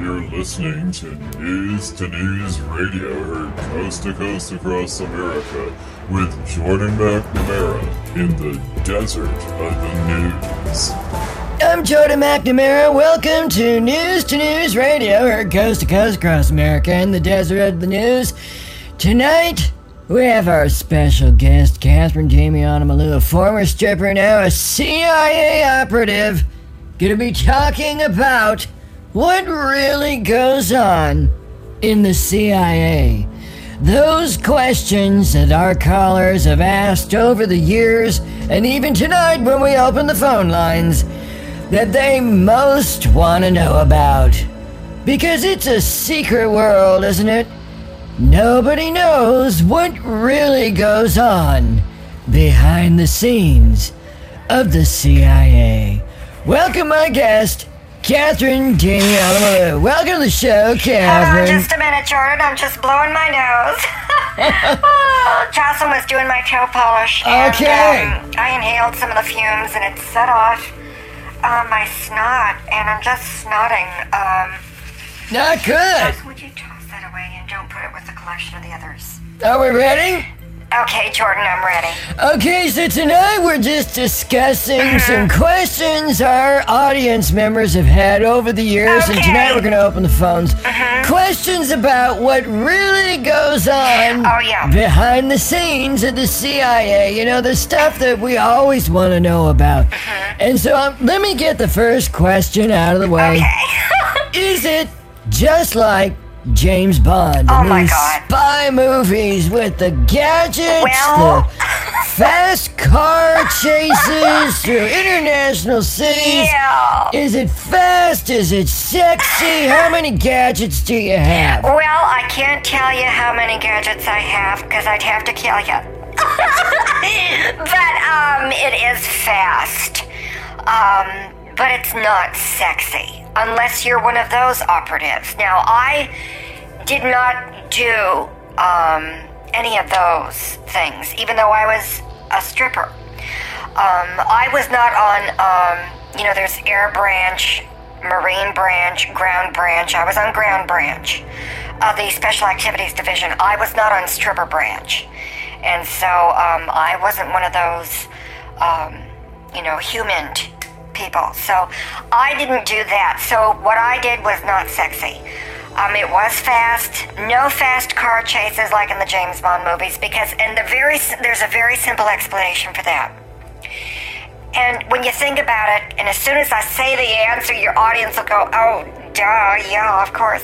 You're listening to News to News Radio, heard coast to coast across America, with Jordan McNamara in the desert of the news. I'm Jordan McNamara. Welcome to News to News Radio, heard coast to coast across America in the desert of the news. Tonight, we have our special guest, Catherine Jamie Malou, a former stripper, now a CIA operative, gonna be talking about what really goes on in the CIA. Those questions that our callers have asked over the years, and even tonight when we open the phone lines, that they most want to know about. Because it's a secret world, isn't it? Nobody knows what really goes on behind the scenes of the CIA. Welcome, my guest, Catherine Danielle. Welcome to the show, Hold on just a minute, Jordan. I'm just blowing my nose. oh, Jocelyn was doing my toe polish. And, Okay. um, I inhaled some of the fumes and it set off uh, my snot, and I'm just snotting. Um, Not good. would you toss that away and don't put it with the collection of the others? Are we ready? Okay, Jordan, I'm ready. Okay, so tonight we're just discussing mm-hmm. some questions our audience members have had over the years, and tonight we're going to open the phones. Mm-hmm. Questions about what really goes on Oh, yeah. behind the scenes of the CIA. You know, the stuff that we always want to know about. Mm-hmm. And so um, let me get the first question out of the way. Is it just like James Bond Oh my God. spy movies with the gadgets, Well- the fast car chases through international cities? Yeah. Is it fast? Is it sexy? How many gadgets do you have? Well, I can't tell you how many gadgets I have because I'd have to kill you. but um, it is fast. Um, but it's not sexy unless you're one of those operatives. Now, I did not do um, any of those things, even though I was a stripper. Um, I was not on, um, you know, there's air branch, marine branch, ground branch. I was on ground branch of the special activities division. I was not on stripper branch. And so um, I wasn't one of those, um, you know, human people. So I didn't do that. So what I did was not sexy. Um, it was fast. No fast car chases like in the James Bond movies because, and the very there's a very simple explanation for that. And when you think about it, and as soon as I say the answer, your audience will go, "Oh, duh, yeah, of course,"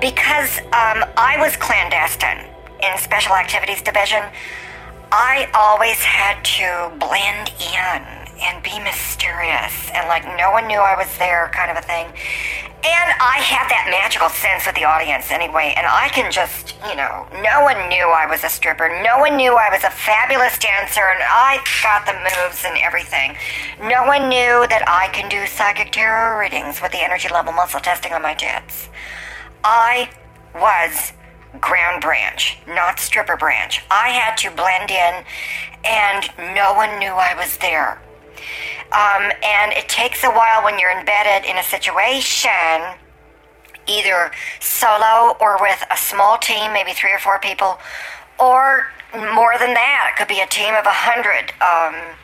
because um, I was clandestine in Special Activities Division. I always had to blend in and be mysterious and like no one knew I was there, kind of a thing. And I have that magical sense with the audience anyway, and I can just, you know, no one knew I was a stripper. No one knew I was a fabulous dancer, and I got the moves and everything. No one knew that I can do psychic tarot readings with the energy level muscle testing on my tits. I was ground branch, not stripper branch. I had to blend in, and no one knew I was there. Um, and it takes a while when you're embedded in a situation, either solo or with a small team, maybe three or four people, or more than that. It could be a team of a hundred. Um,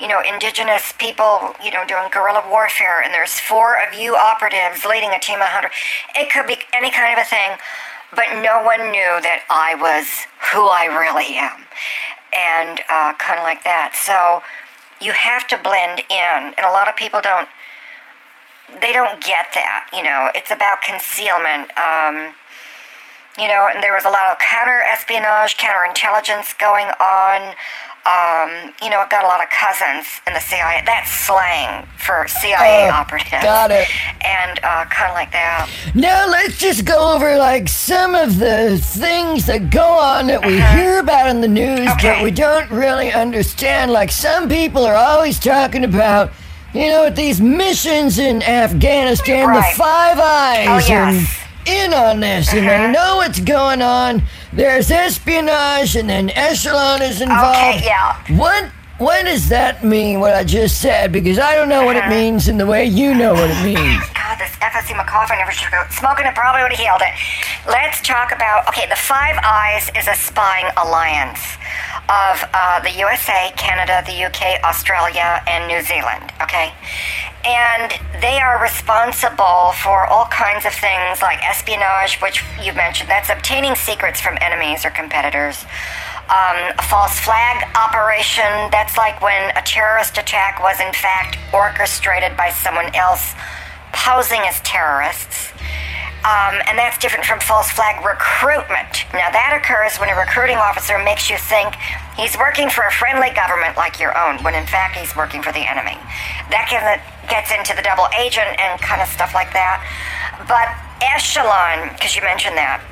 you know, indigenous people, you know, doing guerrilla warfare, and there's four of you operatives leading a team of 100. It could be any kind of a thing, but no one knew that I was who I really am. And uh, kind of like that. So you have to blend in, and a lot of people don't. They don't get that, you know. It's about concealment. Um, you know, and there was a lot of counter espionage, counterintelligence going on. Um, you know, I've got a lot of cousins in the CIA. That's slang for CIA Oh, operatives. got it. And uh, kind of like that. Now let's just go over like some of the things that go on that we hear about in the news, but Uh-huh. We don't really understand. Like some people are always talking about, you know, with these missions in Afghanistan, Right. the Five Eyes, Oh, yes. and in on this, and they Uh-huh. know what's going on. There's espionage, and then Echelon is involved. yeah. What? What does that mean? What I just said? Because I don't know what it Uh-huh. means in the way you know what it means. God, this FSC cough, never should go. Smoking it probably would have healed it. Let's talk about, okay, the Five Eyes is a spying alliance of uh, the USA, Canada, the UK, Australia, and New Zealand, okay? And they are responsible for all kinds of things like espionage, which you mentioned, that's obtaining secrets from enemies or competitors. Um, a false flag operation, that's like when a terrorist attack was in fact orchestrated by someone else posing as terrorists. Um, and that's different from false flag recruitment. Now, that occurs when a recruiting officer makes you think he's working for a friendly government like your own, when in fact he's working for the enemy. That gets into the double agent and kind of stuff like that. But Echelon, because you mentioned that,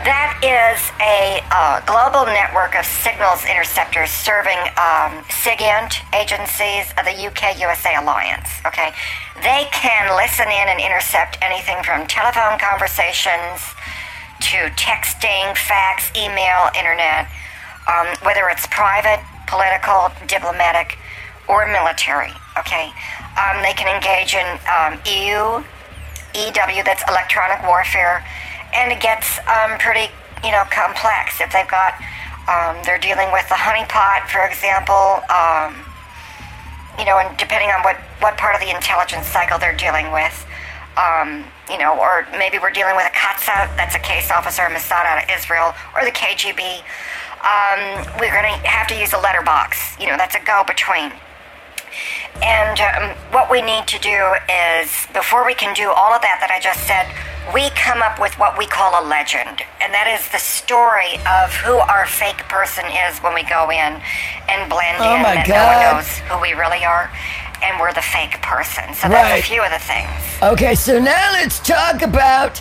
that is a uh, global network of signals interceptors serving um, SIGINT agencies of the UK USA Alliance. Okay, they can listen in and intercept anything from telephone conversations to texting, fax, email, internet, um, whether it's private, political, diplomatic, or military. Okay, um, they can engage in um, EU, EW, that's electronic warfare and it gets um, pretty, you know, complex. If they've got, um, they're dealing with the honeypot, for example, um, you know, and depending on what, what part of the intelligence cycle they're dealing with, um, you know, or maybe we're dealing with a Katsa, that's a case officer, Mossad out of Israel, or the KGB. Um, we're going to have to use a letterbox. You know, that's a go between. And um, what we need to do is, before we can do all of that that I just said, we come up with what we call a legend. And that is the story of who our fake person is when we go in and blend oh in that God. no one knows who we really are. And we're the fake person. So that's Right. a few of the things. Okay, so now let's talk about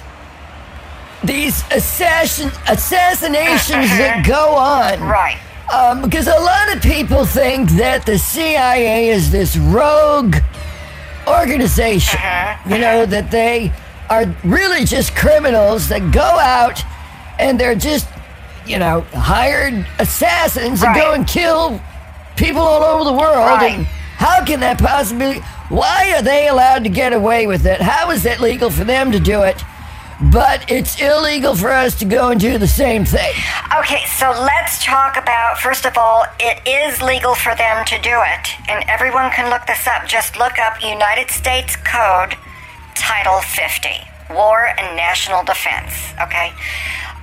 these assassin assassinations that go on. Right. Um, because a lot of people think that the CIA is this rogue organization. You know, that they are really just criminals that go out and they're just, you know, hired assassins that go and kill people all over the world. Right. And how can that possibly, why are they allowed to get away with it? How is it legal for them to do it? But it's illegal for us to go and do the same thing. Okay, so let's talk about first of all, it is legal for them to do it, and everyone can look this up. Just look up United States Code Title 50 War and National Defense, okay?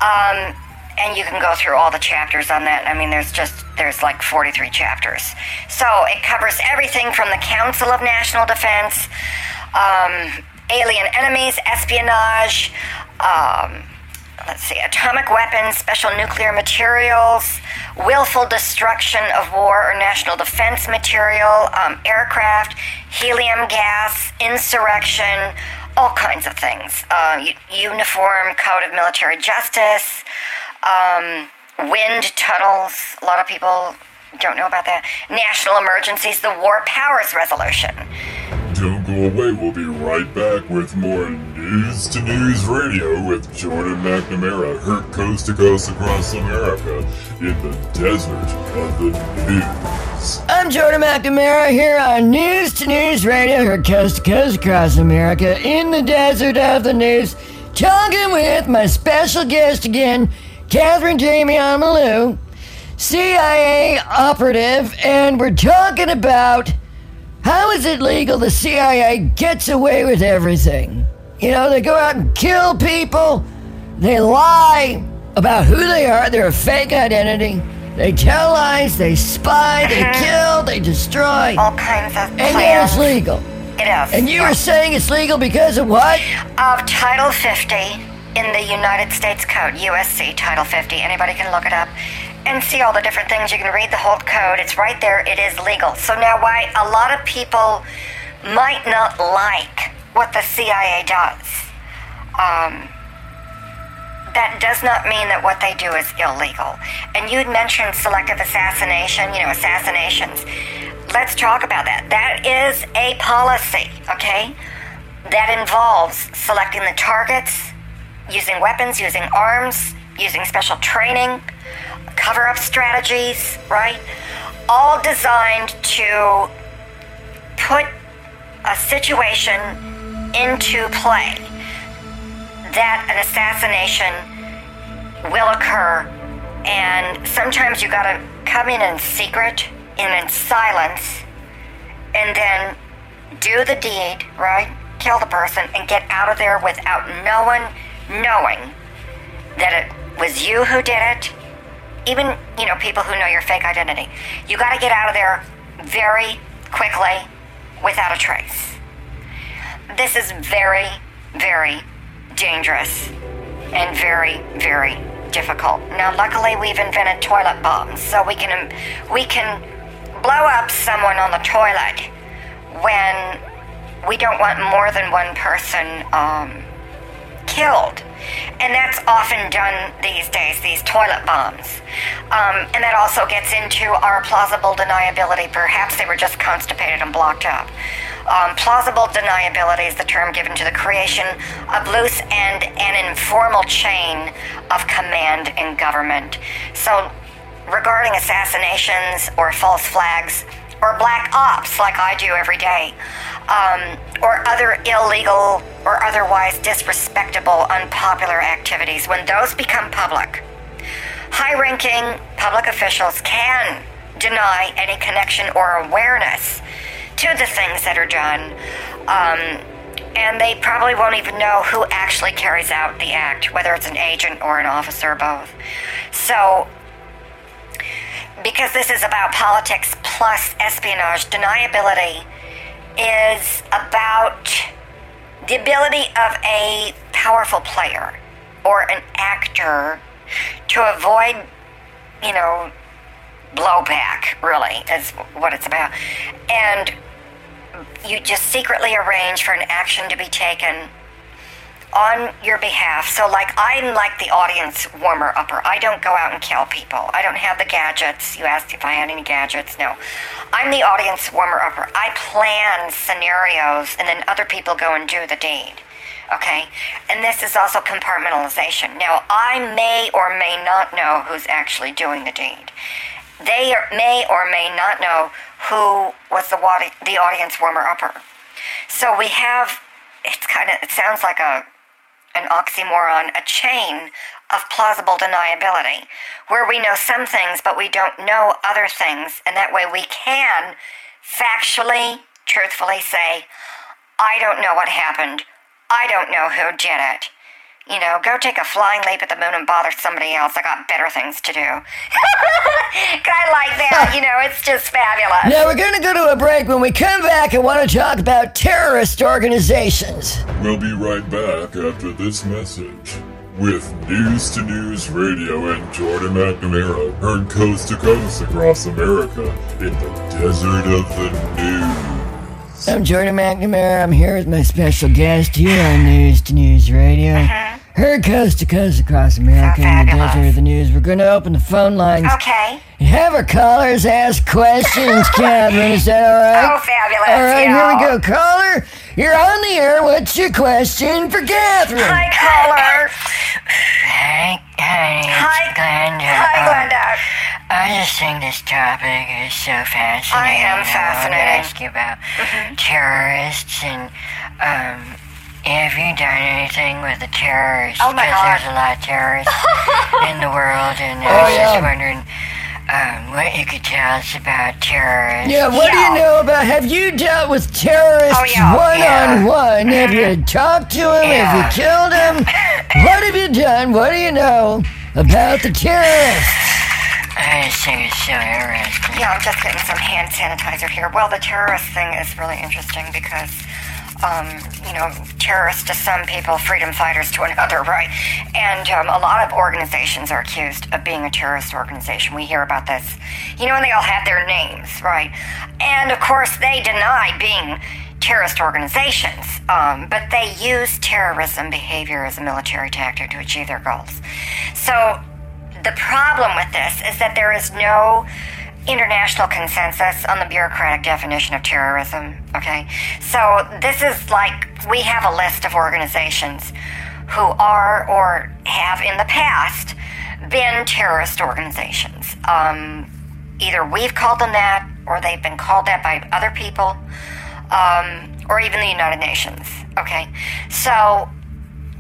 Um, and you can go through all the chapters on that. I mean, there's just, there's like 43 chapters. So it covers everything from the Council of National Defense, um, alien enemies, espionage, um, let's see, atomic weapons, special nuclear materials, willful destruction of war or national defense material, um, aircraft, helium gas, insurrection, all kinds of things. Uh, uniform code of military justice, um, wind tunnels. A lot of people don't know about that. National emergencies, the War Powers Resolution. Don't go away, we'll be right back with more News to News Radio with Jordan McNamara, heard coast to coast across America in the desert of the news. I'm Jordan McNamara. Here on News to News Radio, heard coast to coast across America in the desert of the news, talking with my special guest again, Catherine Jamie Amalou, CIA operative, and we're talking about how is it legal the CIA gets away with everything? You know, they go out and kill people, they lie about who they are, they're a fake identity. They tell lies, they spy, they mm-hmm. kill, they destroy. All kinds of And yet it's legal. It is. And you were saying it's legal because of what? of Title 50 in the United States Code, USC Title 50. Anybody can look it up and see all the different things. You can read the whole code. It's right there. It is legal. So now, why a lot of people might not like what the CIA does, um, that does not mean that what they do is illegal. And you'd mentioned selective assassination, you know, assassinations. Let's talk about that. That is a policy, okay? That involves selecting the targets, using weapons, using arms, using special training, cover up strategies, right? All designed to put a situation into play that an assassination will occur, and sometimes you gotta come in in secret and in silence, and then do the deed, right? Kill the person and get out of there without no one knowing that it was you who did it. Even, you know, people who know your fake identity. You gotta get out of there very quickly without a trace. This is very, very dangerous and very, very difficult. Now, luckily, we've invented toilet bombs, so we can we can blow up someone on the toilet when we don't want more than one person um, killed. And that's often done these days, these toilet bombs. Um, and that also gets into our plausible deniability. Perhaps they were just constipated and blocked up. Um, plausible deniability is the term given to the creation of loose and an informal chain of command in government. So, regarding assassinations or false flags or black ops, like I do every day, um, or other illegal or otherwise disrespectable, unpopular activities, when those become public, high ranking public officials can deny any connection or awareness to the things that are done. Um, and they probably won't even know who actually carries out the act, whether it's an agent or an officer or both. So, because this is about politics plus espionage, deniability is about the ability of a powerful player or an actor to avoid, you know, blowback, really, is what it's about. And you just secretly arrange for an action to be taken on your behalf. So, like, I'm like the audience warmer upper. I don't go out and kill people. I don't have the gadgets. You asked if I had any gadgets. No. I'm the audience warmer upper. I plan scenarios and then other people go and do the deed. Okay? And this is also compartmentalization. Now, I may or may not know who's actually doing the deed. They may or may not know who was the, the audience warmer upper. So we have, it's kind of, it sounds like a an oxymoron, a chain of plausible deniability, where we know some things but we don't know other things, and that way we can factually, truthfully say, I don't know what happened, I don't know who did it. You know, go take a flying leap at the moon and bother somebody else. I got better things to do. I like that. You know, it's just fabulous. Now we're going to go to a break. When we come back, I want to talk about terrorist organizations. We'll be right back after this message. With News to News Radio and Jordan McNamara, heard coast to coast across America in the desert of the news. I'm Jordan McNamara. I'm here with my special guest here on News to News Radio. Uh-huh. Heard coast to coast across America in the fabulous. desert of the news. We're going to open the phone lines Okay. and have our callers ask questions, Catherine. Is that all right? Oh, fabulous. All right, you here we go. Caller, you're on the air. What's your question for Catherine? Hi, caller. Hey, hey, Hi. it's Glenda. Hi, Glenda. I just think this topic is so fascinating. I am fascinated. I wanted to ask you about terrorists and um, have you done anything with the terrorists? Oh, my Because God. there's a lot of terrorists in the world, and I Oh, was yeah. just wondering um, what you could tell us about terrorists. Yeah, what do you know about? Have you dealt with terrorists Oh, yeah, one yeah. on one? Have you talked to them? Have you killed them? what have you done? What do you know about the terrorists? I it's so interesting. Yeah, I'm just getting some hand sanitizer here. Well, the terrorist thing is really interesting because, um, you know, terrorists to some people, freedom fighters to another, right? And um, a lot of organizations are accused of being a terrorist organization. We hear about this, you know, and they all have their names, right? And of course, they deny being terrorist organizations, um, but they use terrorism behavior as a military tactic to achieve their goals. So the problem with this is that there is no international consensus on the bureaucratic definition of terrorism. Okay, so this is like we have a list of organizations who are or have in the past been terrorist organizations. Um, either we've called them that or they've been called that by other people. um, or even the United Nations. Okay, so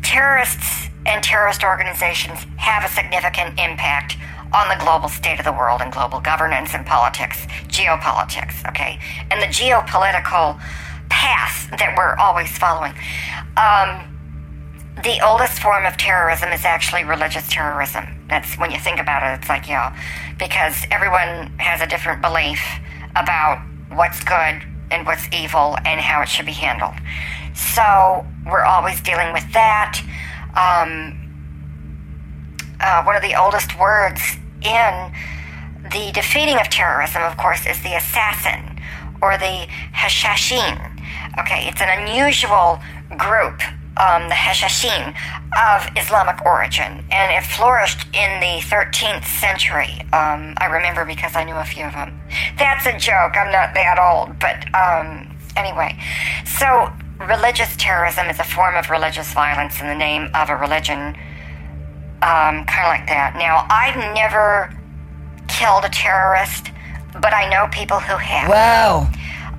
terrorists and terrorist organizations have a significant impact on the global state of the world and global governance and politics, geopolitics, okay? And the geopolitical path that we're always following. Um, the oldest form of terrorism is actually religious terrorism. That's when you think about it, it's like, yeah, because everyone has a different belief about what's good and what's evil and how it should be handled. So we're always dealing with that. Um, uh, one of the oldest words in the defeating of terrorism, of course, is the assassin or the Hashashin. Okay, it's an unusual group, um, the Hashashin, of Islamic origin, and it flourished in the 13th century. Um, I remember because I knew a few of them. That's a joke, I'm not that old, but um, anyway. So, religious terrorism is a form of religious violence in the name of a religion um, kind of like that. Now, I've never killed a terrorist, but I know people who have. Wow.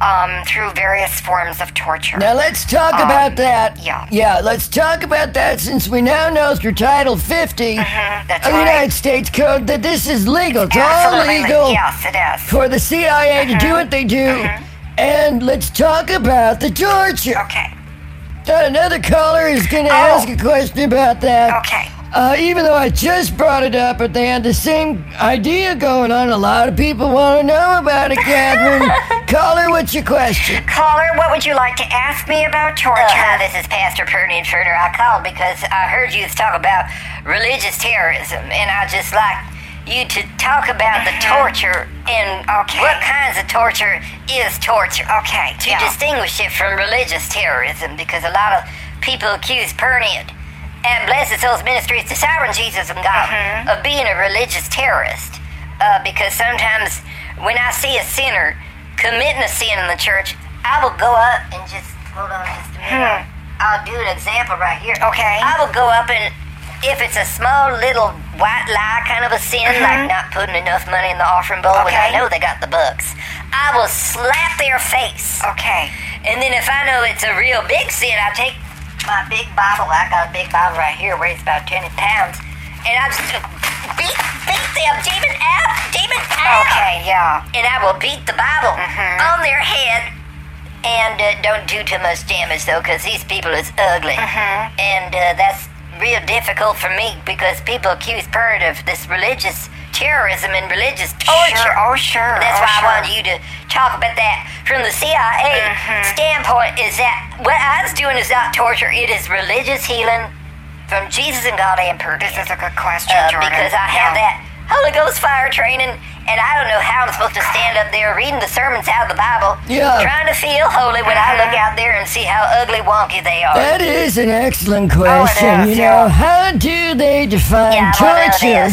Um, through various forms of torture. Now let's talk um, about that. Yeah. Yeah, let's talk about that since we now know through Title 50 mm-hmm, of the right. United States Code that this is legal. It's Absolutely. all legal Yes, it is. for the CIA Mm-hmm. to do what they do. And let's talk about the torture. Okay. Uh, Another caller is going to Oh. ask a question about that. Okay. Uh, even though I just brought it up, but they had the same idea going on. A lot of people want to know about it, Catherine. Caller, what's your question? Caller, what would you like to ask me about torture? Uh, this is Pastor Purdy Inferno. I called because I heard you talk about religious terrorism, and I just like you to talk about the torture and Okay. what kinds of torture is torture. Okay, To yeah. distinguish it from religious terrorism, because a lot of people accuse Pernod and Blessed Souls Ministries to Sovereign Jesus and God Mm-hmm. of being a religious terrorist. Uh, because sometimes when I see a sinner committing a sin in the church, I will go up and just hold on just a minute. I'll do an example right here. Hmm. Okay. I will go up and if it's a small little white lie kind of a sin, like not putting enough money in the offering bowl when I Mm-hmm. Know they got the bucks, I will slap their face. Okay. And then if I know it's a real big sin, I take my big Bible. I got a big Bible right here, weighs about 20 pounds, and I just beat beat them demon out, demon out. Okay, yeah. And I will beat the Bible Mhm. on their head. And uh, don't do too much damage though, because these people is ugly, Mhm. and uh, that's real difficult for me because people accuse Pert of this religious terrorism and religious torture. Sure. Oh, sure. That's oh, why sure. I wanted you to talk about that from the CIA Mhm. standpoint. Is that what I was doing is not torture; it is religious healing from Jesus and God and Pert. This is a good question, Uh, Jordan. because I have Yeah. that Holy Ghost fire training, and I don't know how I'm supposed to stand up there reading the sermons out of the Bible, Yeah. trying to feel holy when I Uh-huh. look out there and see how ugly wonky they are. That is an excellent question. is, you know, how do they define yeah, torture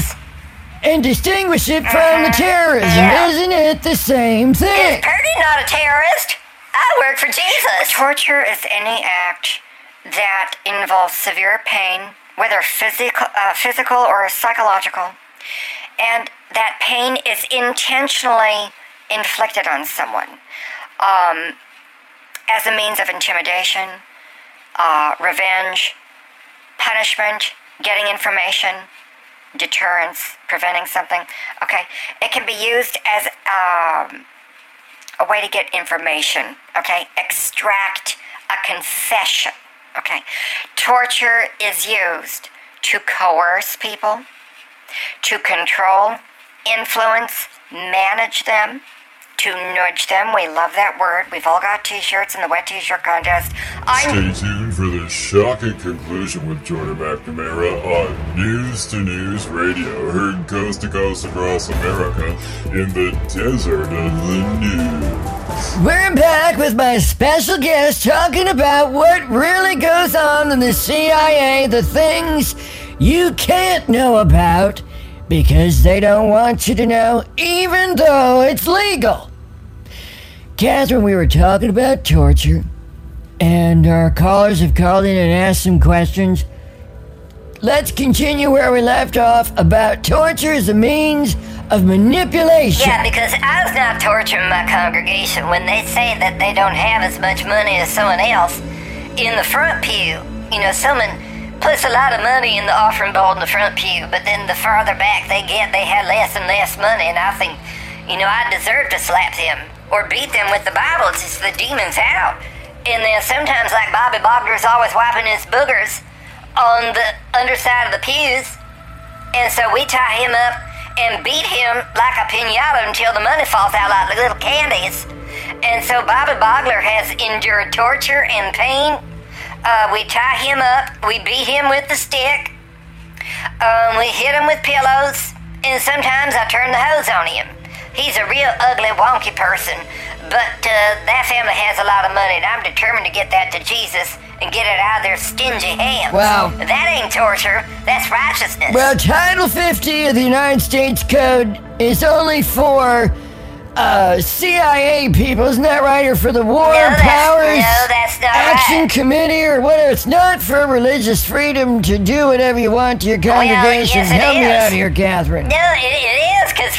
and distinguish it from the terrorism? Yeah. Isn't it the same thing? Is thing? Purdy not a terrorist? I work for Jesus. Torture is any act that involves severe pain, whether physical, uh, physical or psychological, and that pain is intentionally inflicted on someone um, as a means of intimidation, uh, revenge, punishment, getting information, deterrence, preventing something. Okay, it can be used as um, a way to get information, okay? Extract a confession, okay? Torture is used to coerce people, to control, influence, manage them, to nudge them. We love that word. We've all got t shirts in the wet t shirt contest. I'm. Stay tuned for the shocking conclusion with Jordan McNamara on News to News Radio, heard coast to coast across America in the desert of the news. We're back with my special guest talking about what really goes on in the CIA, the things you can't know about because they don't want you to know, even though it's legal. Catherine, we were talking about torture, and our callers have called in and asked some questions. Let's continue where we left off about torture as a means of manipulation. Yeah, because I was not torturing my congregation when they say that they don't have as much money as someone else in the front pew. You know, someone puts a lot of money in the offering bowl in the front pew, but then the farther back they get, they have less and less money, and I think, you know, I deserve to slap them or beat them with the Bible. It's just the demons out. And then sometimes, like Bobby Bogler's always wiping his boogers on the underside of the pews, and so we tie him up and beat him like a pinata until the money falls out like little candies. And so Bobby Bogler has endured torture and pain. Uh, we tie him up, we beat him with the stick, um, we hit him with pillows, and sometimes I turn the hose on him. He's a real ugly, wonky person, but uh, that family has a lot of money, and I'm determined to get that to Jesus and get it out of their stingy hands. Wow. That ain't torture, that's righteousness. Well, Title 50 of the United States Code is only for uh, CIA people, isn't that right? Or for the War No, Powers no, that's not Action right. Committee or whatever. It's not for religious freedom to do whatever you want to your congregation. yes, it Help me is. out here, Catherine. No, it, it is because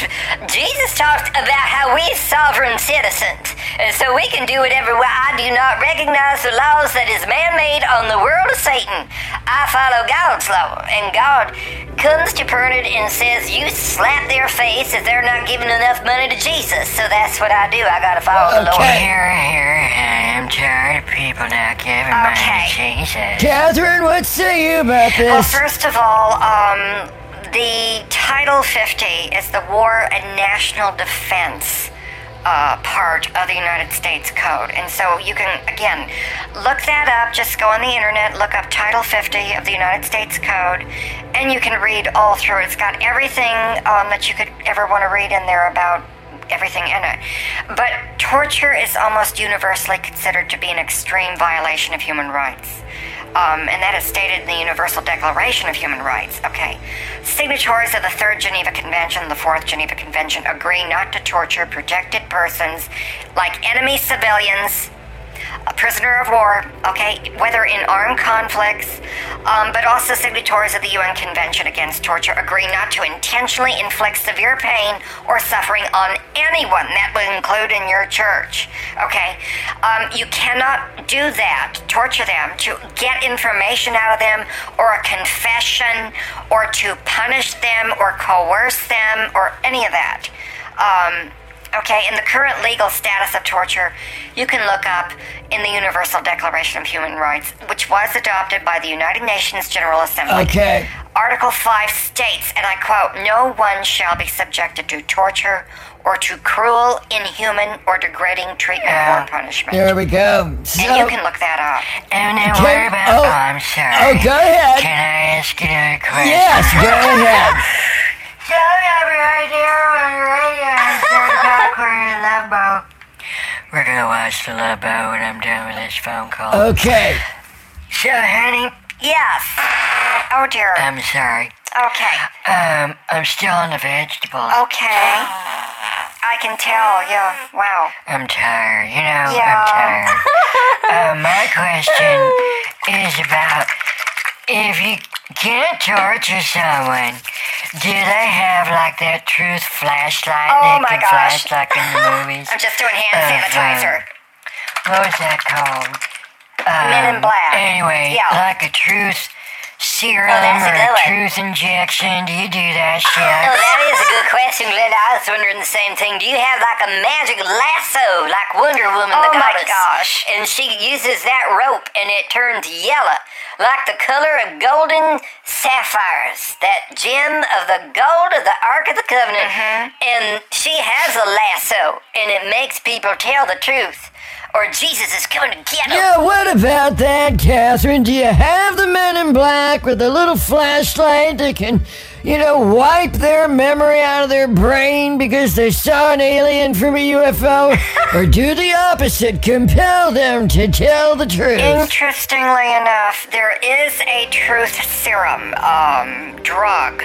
Jesus talked about how we sovereign citizens, and so we can do whatever. we I do not recognize the laws that is man-made on the world of Satan. I follow God's law, and God comes to Pernod and says, "You slap their face if they're not giving enough money to Jesus." So that's what I do. I gotta follow the Lord. Okay. Here, here, I'm tired of people not giving money Okay. to Jesus. Catherine, what say you about this? Well, first of all, um, the Title 50 is the War and National Defense uh, part of the United States Code. And so you can, again, look that up. Just go on the internet, look up Title 50 of the United States Code, and you can read all through. It's got everything um, that you could ever want to read in there about everything in it. But torture is almost universally considered to be an extreme violation of human rights. Um, and that is stated in the Universal Declaration of Human Rights. Okay. Signatories of the Third Geneva Convention the Fourth Geneva Convention agree not to torture protected persons like enemy civilians, a prisoner of war, okay, whether in armed conflicts, um, but also signatories of the UN Convention Against Torture agree not to intentionally inflict severe pain or suffering on anyone. That would include in your church, okay? Um, you cannot do that, torture them, to get information out of them, or a confession, or to punish them, or coerce them, or any of that. Um, Okay, and the current legal status of torture, you can look up in the Universal Declaration of Human Rights, which was adopted by the United Nations General Assembly. Okay. Article 5 states, and I quote, No one shall be subjected to torture or to cruel, inhuman, or degrading treatment or punishment. There we go. So, And you can look that up. And then Can- what about... oh, Oh, I'm sorry. oh, go ahead. Can I ask you a question? Yes, go ahead. We're gonna watch the Love Boat when I'm done with this phone call. Okay. So, honey, Yes. Oh, dear. I'm sorry. Okay. Um, I'm still on the vegetables. Okay. I can tell, yeah. Wow. I'm tired, you know, Yeah. I'm tired. uh, my question is about if you can't torture someone, do they have like that truth flashlight Oh that my can gosh. flash like in the movies? I'm just doing hand Uh, sanitizer. What was that called? Um, Men in Black. Anyway, Yeah. like a truth serum Oh, a or good a one. truth injection. Do you do that shit? Oh, that is a good question, Glenda. I was wondering the same thing. Do you have like a magic lasso, like Wonder Woman, the Oh my goddess? gosh. And she uses that rope, and it turns yellow, like the color of golden sapphires, that gem of the gold of the Ark of the Covenant. Mm-hmm. And she has a lasso, and it makes people tell the truth, or Jesus is coming to get them. Yeah, what about that, Catherine? Do you have the men in black with the little flashlight that can, you know, wipe their memory out of their brain because they saw an alien from a UFO? or do the opposite, compel them to tell the truth? Interestingly enough, there is a truth serum um, drug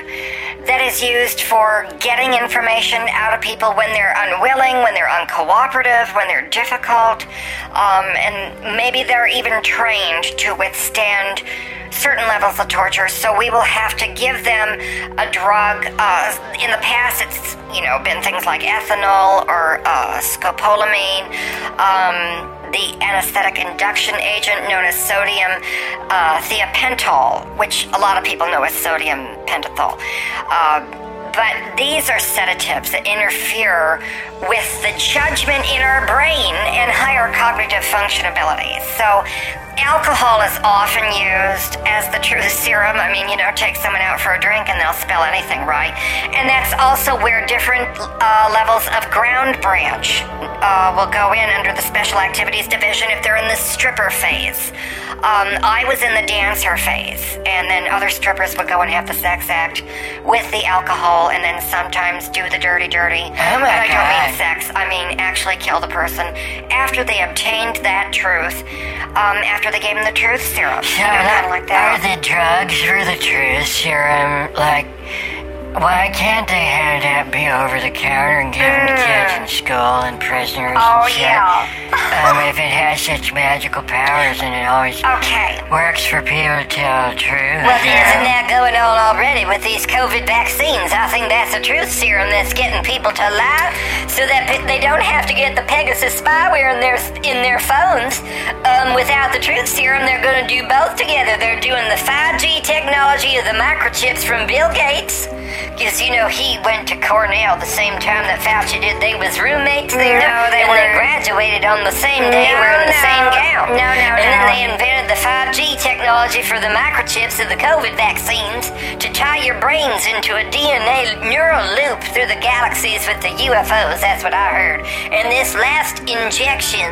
that is used for getting information out of people when they're unwilling, when they're uncooperative, when they're difficult, um, and maybe they're even trained to withstand certain levels of torture, so we will have to give them a drug. Uh, in the past, it's you know been things like ethanol or uh, scopolamine. Um, the anesthetic induction agent known as sodium uh, which a lot of people know as sodium pentothal. Uh, but these are sedatives that interfere with the judgment in our brain and higher cognitive function abilities. So Alcohol is often used as the truth serum. I mean, you know, take someone out for a drink and they'll spell anything, right? And that's also where different uh, levels of ground branch uh, will go in under the special activities division if they're in the stripper phase. Um, I was in the dancer phase, and then other strippers would go and have the sex act with the alcohol, and then sometimes do the dirty, dirty. Oh my and I don't mean sex. I mean actually kill the person after they obtained that truth. Um, after they gave them the truth serum, So, you know, like are that. the drugs for the truth serum like? Why can't they have that be over the counter and give given to kids in school and prisoners Mm. Oh and shit? yeah. Um, if it has such magical powers and it always Okay. works for people to tell the truth. Well, yeah. isn't that going on already with these COVID vaccines? I think that's a truth serum that's getting people to lie so that they don't have to get the Pegasus spyware in their in their phones. Um, without the truth serum, they're going to do both together. They're doing the 5G technology of the microchips from Bill Gates. Because, you know, he went to Cornell the same time that Fauci did. They was roommates there. No, they and they weren't. graduated on the same day No, wearing the no. same gown. No, no, And then they invented the 5G technology for the microchips of the COVID vaccines to tie your brains into a DNA neural loop through the galaxies with the UFOs. That's what I heard. And this last injection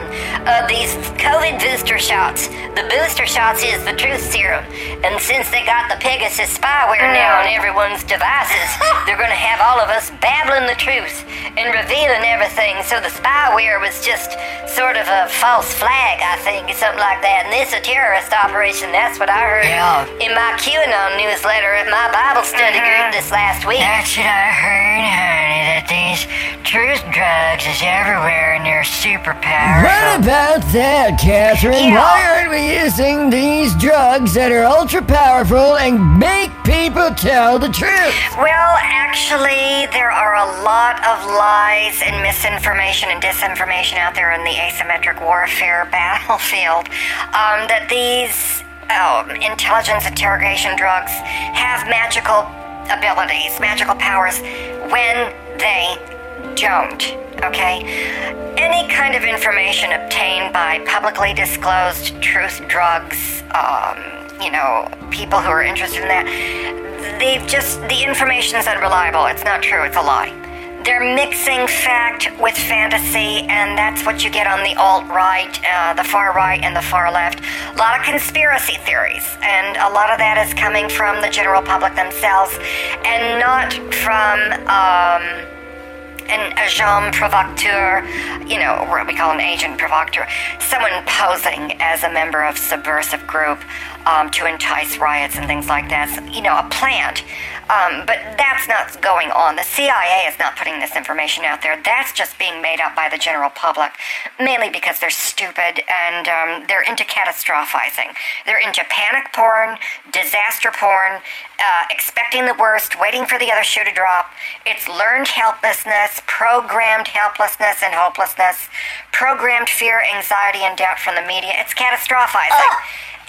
of these COVID booster shots, the booster shots is the truth serum. And since they got the Pegasus spyware now mm. on everyone's devices, they're going to have all of us babbling the truth and revealing everything. So the spyware was just sort of a false flag, I think, or something like that. And this a terrorist operation. That's what I heard Yeah. in my QAnon newsletter at my Bible study mm-hmm. group this last week. That's what I heard, honey, that these truth drugs is everywhere and they're super powerful. What about that, Catherine? Yeah. Why aren't we using these drugs that are ultra powerful and make people tell the truth? Well, actually, there are a lot of lies and misinformation and disinformation out there in the asymmetric warfare battlefield. Um, that these um, intelligence interrogation drugs have magical abilities, magical powers, when they don't. Okay? Any kind of information obtained by publicly disclosed truth drugs, um, you know, people who are interested in that, they've just, the information is unreliable. It's not true, it's a lie. They're mixing fact with fantasy, and that's what you get on the alt right, uh, the far right, and the far left. A lot of conspiracy theories, and a lot of that is coming from the general public themselves, and not from. Um, an agent provocateur, you know, what we call an agent provocateur, someone posing as a member of subversive group um, to entice riots and things like that. So, you know, a plant. Um, but that's not going on. The CIA is not putting this information out there. That's just being made up by the general public, mainly because they're stupid and um, they're into catastrophizing. They're into panic porn, disaster porn, uh, expecting the worst, waiting for the other shoe to drop. It's learned helplessness, programmed helplessness and hopelessness, programmed fear, anxiety, and doubt from the media. It's catastrophizing.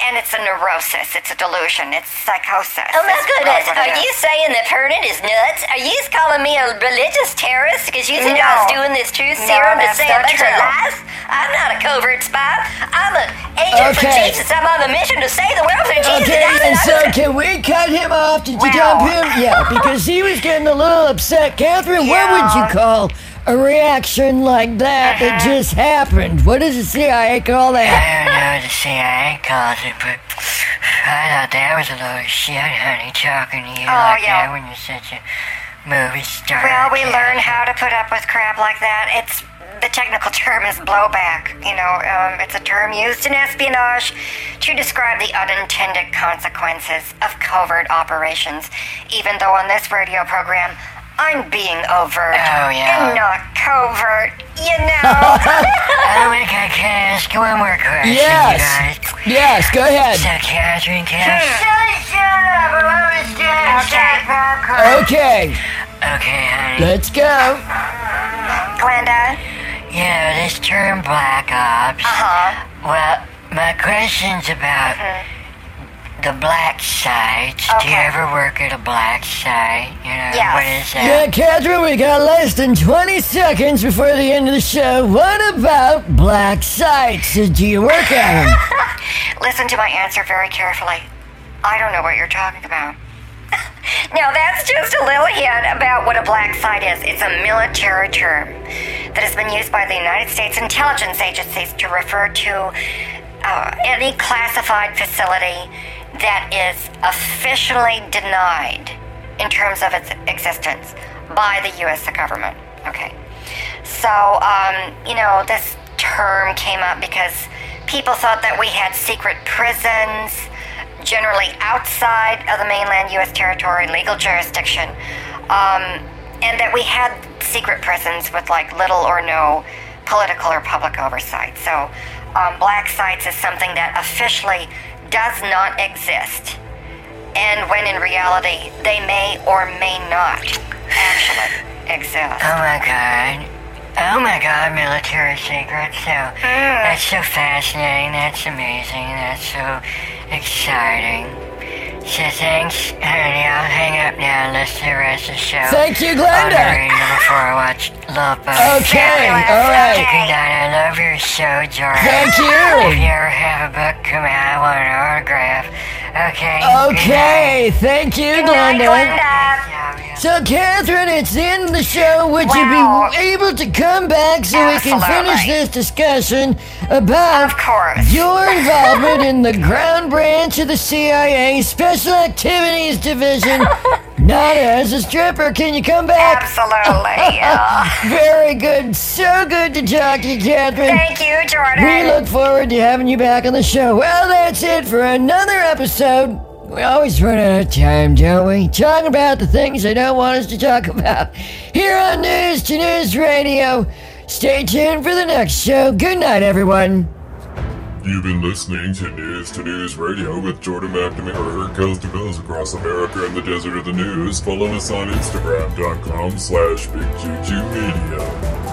And it's a neurosis, it's a delusion, it's psychosis. Oh my goodness, what are is. you saying that Pernod is nuts? Are you calling me a religious terrorist because you think I was doing this truth No, serum to that's say a not bunch of lies? I'm not a covert spy. I'm an agent for Okay. Jesus. I'm on a mission to save the world for Jesus. Okay, I'm and an- so can we cut him off? Did you Well. dump him? Yeah, because he was getting a little upset. Catherine, what would you call a reaction like that that Uh-huh. just happened? What does the CIA call that? I don't know what the CIA calls it, but I thought that was a load of shit, honey, talking to you Oh, like yeah. that when you're such a movie star. Well, we Catherine. learn how to put up with crap like that. It's the technical term is blowback. You know, um, it's a term used in espionage to describe the unintended consequences of covert operations. Even though on this radio program, I'm being overt. Oh, yeah. And not covert, you know. I don't can a cast when we're crashing, yes. Yes, go ahead. So, Catherine, Catherine. Okay. Okay. Okay, honey. Let's go. Glenda? Yeah, this term Black Ops. Uh-huh. Well, my question's about... Mm-hmm the black sites. Do you ever work at a black site? You know, Yes. what is that? Yeah, Catherine, we got less than 20 seconds before the end of the show. What about black sites? Do you work at them? Listen to my answer very carefully. I don't know what you're talking about. now, that's just a little hint about what a black site is. It's a military term that has been used by the United States intelligence agencies to refer to uh, any classified facility that is officially denied in terms of its existence by the U.S. government. Okay. So, um, you know, this term came up because people thought that we had secret prisons, generally outside of the mainland U.S. territory, legal jurisdiction, um, and that we had secret prisons with like little or no political or public oversight. So, um, black sites is something that officially does not exist. And when in reality, they may or may not actually exist. Oh my god. Oh my god, military secrets. So mm. that's so fascinating. That's amazing. That's so exciting. So thanks, honey. I'll hang up now and listen to the rest of the show. Thank you, Glenda. before I watch Love Boat. Okay, all right. Good night. I love your show, Jordan. Thank you. If you. ever have a book come out, I want an autograph. Okay. Okay, thank you, Glenda. Glenda. Night. Yeah, yeah. So, Catherine, it's the end of the show. Would you be able to come back so we can finish this discussion about your involvement in the ground branch of the CIA Special Activities Division? Not as a stripper. Can you come back? Absolutely. yeah. Very good. So good to talk to you, Catherine. Thank you, Jordan. We look forward to having you back on the show. Well, that's it for another episode. We always run out of time, don't we? Talking about the things they don't want us to talk about. Here on News to News Radio. Stay tuned for the next show. Good night, everyone. You've been listening to News to News Radio with Jordan McNamara, coast to coast across America and the desert of the news. Follow us on Instagram.com slash Big Juju Media.